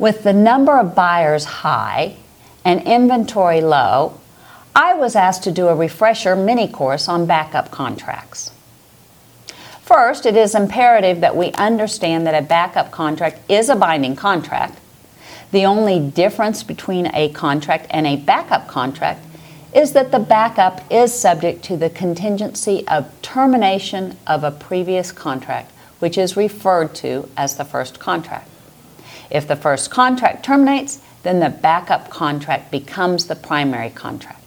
With the number of buyers high and inventory low, I was asked to do a refresher mini course on backup contracts. First, it is imperative that we understand that a backup contract is a binding contract. The only difference between a contract and a backup contract is that the backup is subject to the contingency of termination of a previous contract, which is referred to as the first contract. If the first contract terminates, then the backup contract becomes the primary contract.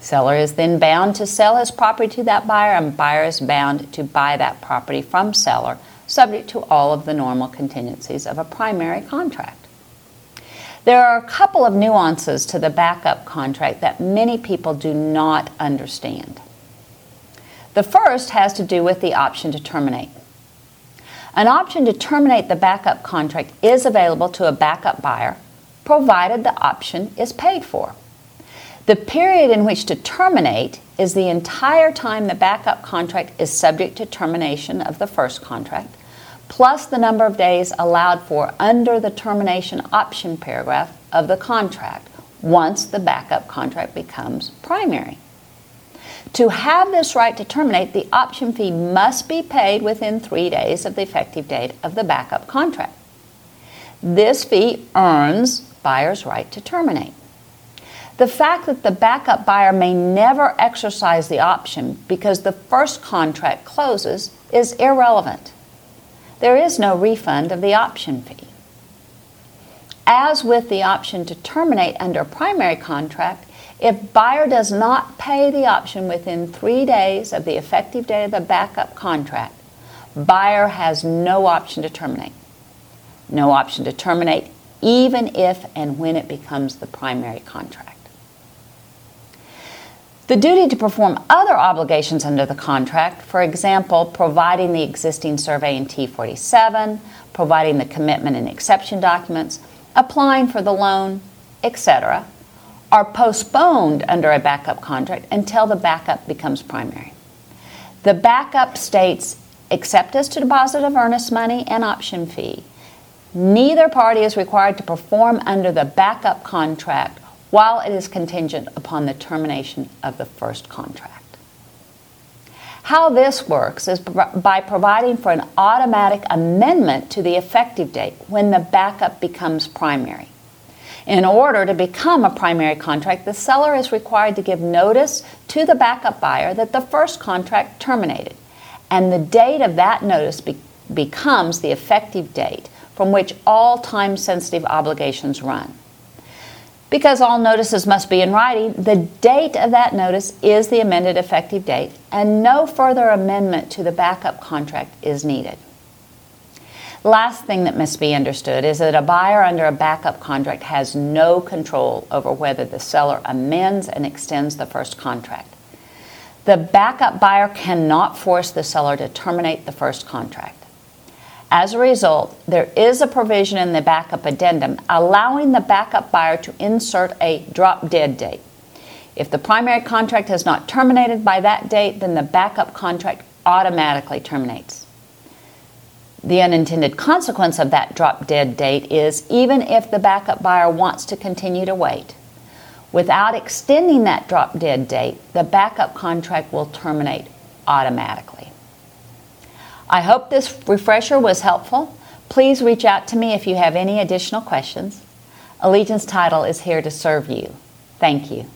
Seller is then bound to sell his property to that buyer, and buyer is bound to buy that property from seller, subject to all of the normal contingencies of a primary contract. There are a couple of nuances to the backup contract that many people do not understand. The first has to do with the option to terminate. An option to terminate the backup contract is available to a backup buyer, provided the option is paid for. The period in which to terminate is the entire time the backup contract is subject to termination of the first contract, plus the number of days allowed for under the termination option paragraph of the contract once the backup contract becomes primary. To have this right to terminate, the option fee must be paid within three days of the effective date of the backup contract. This fee earns buyer's right to terminate. The fact that the backup buyer may never exercise the option because the first contract closes is irrelevant. There is no refund of the option fee. As with the option to terminate under a primary contract, if buyer does not pay the option within three days of the effective date of the backup contract, buyer has no option to terminate. No option to terminate even if and when it becomes the primary contract. The duty to perform other obligations under the contract, for example, providing the existing survey in T47, providing the commitment and exception documents, applying for the loan, etc., are postponed under a backup contract until the backup becomes primary. The backup states except as to deposit of earnest money and option fee. Neither party is required to perform under the backup contract while it is contingent upon the termination of the first contract. How this works is by providing for an automatic amendment to the effective date when the backup becomes primary. In order to become a primary contract, the seller is required to give notice to the backup buyer that the first contract terminated, and the date of that notice be- becomes the effective date from which all time sensitive obligations run. Because all notices must be in writing, the date of that notice is the amended effective date, and no further amendment to the backup contract is needed. Last thing that must be understood is that a buyer under a backup contract has no control over whether the seller amends and extends the first contract. The backup buyer cannot force the seller to terminate the first contract. As a result, there is a provision in the backup addendum allowing the backup buyer to insert a drop dead date. If the primary contract has not terminated by that date, then the backup contract automatically terminates. The unintended consequence of that drop dead date is even if the backup buyer wants to continue to wait, without extending that drop dead date, the backup contract will terminate automatically. I hope this refresher was helpful. Please reach out to me if you have any additional questions. Allegiance Title is here to serve you. Thank you.